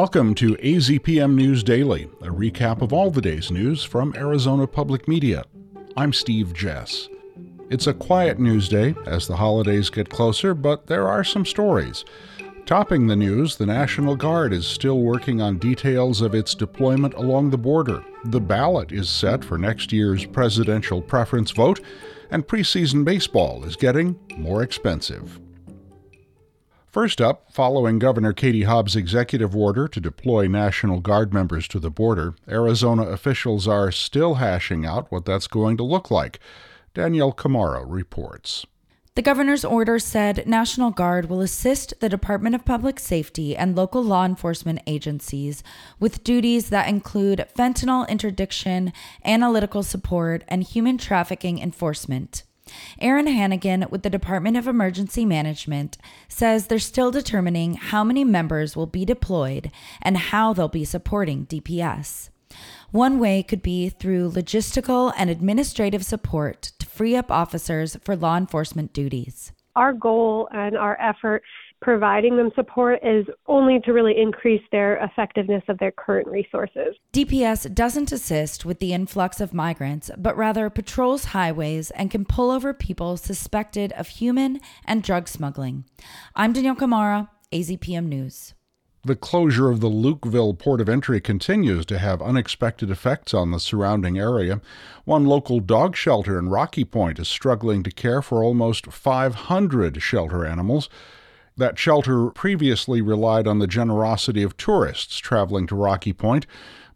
Welcome to AZPM News Daily, a recap of all the day's news from Arizona Public Media. I'm Steve Jess. It's a quiet news day as the holidays get closer, but there are some stories. Topping the news, the National Guard is still working on details of its deployment along the border. The ballot is set for next year's presidential preference vote, and preseason baseball is getting more expensive. First up, following Governor Katie Hobbs' executive order to deploy National Guard members to the border, Arizona officials are still hashing out what that's going to look like. Danielle Camara reports. The governor's order said National Guard will assist the Department of Public Safety and local law enforcement agencies with duties that include fentanyl interdiction, analytical support, and human trafficking enforcement. Aaron Hannigan with the Department of Emergency Management says they're still determining how many members will be deployed and how they'll be supporting DPS. One way could be through logistical and administrative support to free up officers for law enforcement duties. Our goal and our effort providing them support is only to really increase their effectiveness of their current resources. DPS doesn't assist with the influx of migrants, but rather patrols highways and can pull over people suspected of human and drug smuggling. I'm Danielle Camara, AZPM News. The closure of the Lukeville port of entry continues to have unexpected effects on the surrounding area. One local dog shelter in Rocky Point is struggling to care for almost 500 shelter animals. That shelter previously relied on the generosity of tourists traveling to Rocky Point,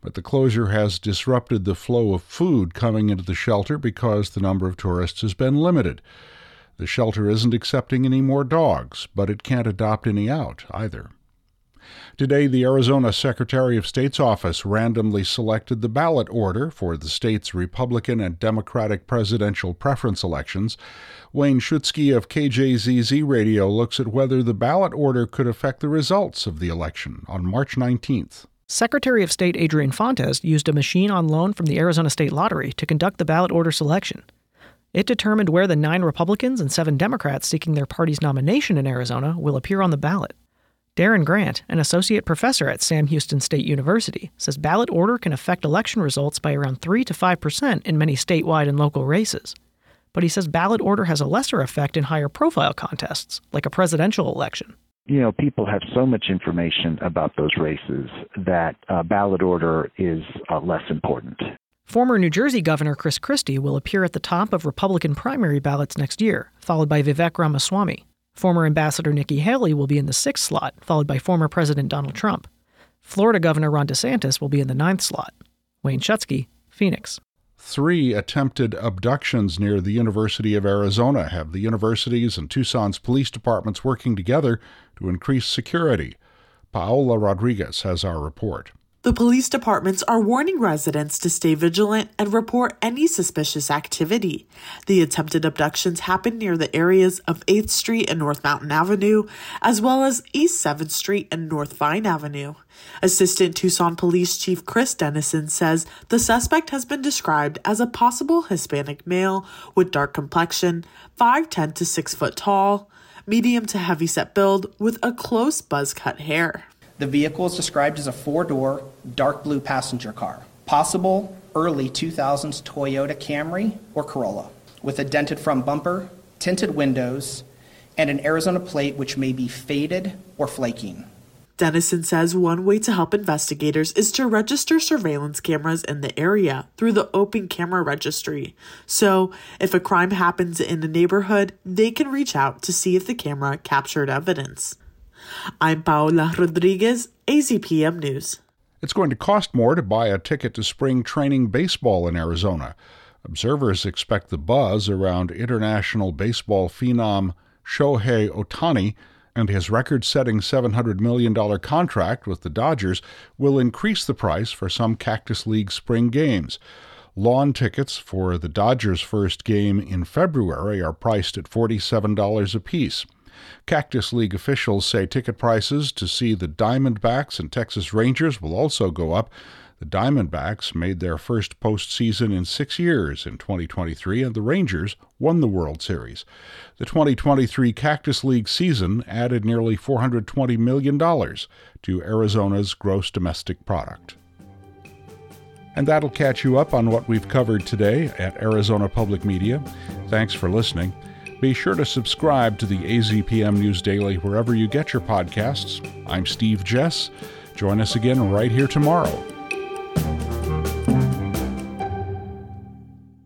but the closure has disrupted the flow of food coming into the shelter because the number of tourists has been limited. The shelter isn't accepting any more dogs, but it can't adopt any out either. Today, the Arizona Secretary of State's office randomly selected the ballot order for the state's Republican and Democratic presidential preference elections. Wayne Schutsky of KJZZ Radio looks at whether the ballot order could affect the results of the election on March 19th. Secretary of State Adrian Fontes used a machine on loan from the Arizona State Lottery to conduct the ballot order selection. It determined where the nine Republicans and seven Democrats seeking their party's nomination in Arizona will appear on the ballot. Darren Grant, an associate professor at Sam Houston State University, says ballot order can affect election results by around 3 to 5% in many statewide and local races. But he says ballot order has a lesser effect in higher profile contests, like a presidential election. You know, people have so much information about those races that uh, ballot order is uh, less important. Former New Jersey Governor Chris Christie will appear at the top of Republican primary ballots next year, followed by Vivek Ramaswamy. Former Ambassador Nikki Haley will be in the sixth slot, followed by former President Donald Trump. Florida Governor Ron DeSantis will be in the ninth slot. Wayne Schutsky, Phoenix. Three attempted abductions near the University of Arizona have the universities and Tucson's police departments working together to increase security. Paola Rodriguez has our report. The police departments are warning residents to stay vigilant and report any suspicious activity. The attempted abductions happened near the areas of 8th Street and North Mountain Avenue, as well as East 7th Street and North Vine Avenue. Assistant Tucson Police Chief Chris Dennison says the suspect has been described as a possible Hispanic male with dark complexion, 5'10 to 6 foot tall, medium to heavy set build with a close buzz cut hair. The vehicle is described as a four door, dark blue passenger car, possible early 2000s Toyota Camry or Corolla, with a dented front bumper, tinted windows, and an Arizona plate which may be faded or flaking. Dennison says one way to help investigators is to register surveillance cameras in the area through the Open Camera Registry. So, if a crime happens in a neighborhood, they can reach out to see if the camera captured evidence. I'm Paola Rodriguez, AZPM News. It's going to cost more to buy a ticket to spring training baseball in Arizona. Observers expect the buzz around international baseball phenom Shohei Ohtani and his record setting $700 million contract with the Dodgers will increase the price for some Cactus League spring games. Lawn tickets for the Dodgers' first game in February are priced at $47 apiece. Cactus League officials say ticket prices to see the Diamondbacks and Texas Rangers will also go up. The Diamondbacks made their first postseason in six years in 2023, and the Rangers won the World Series. The 2023 Cactus League season added nearly $420 million to Arizona's gross domestic product. And that'll catch you up on what we've covered today at Arizona Public Media. Thanks for listening. Be sure to subscribe to the AZPM News Daily wherever you get your podcasts. I'm Steve Jess. Join us again right here tomorrow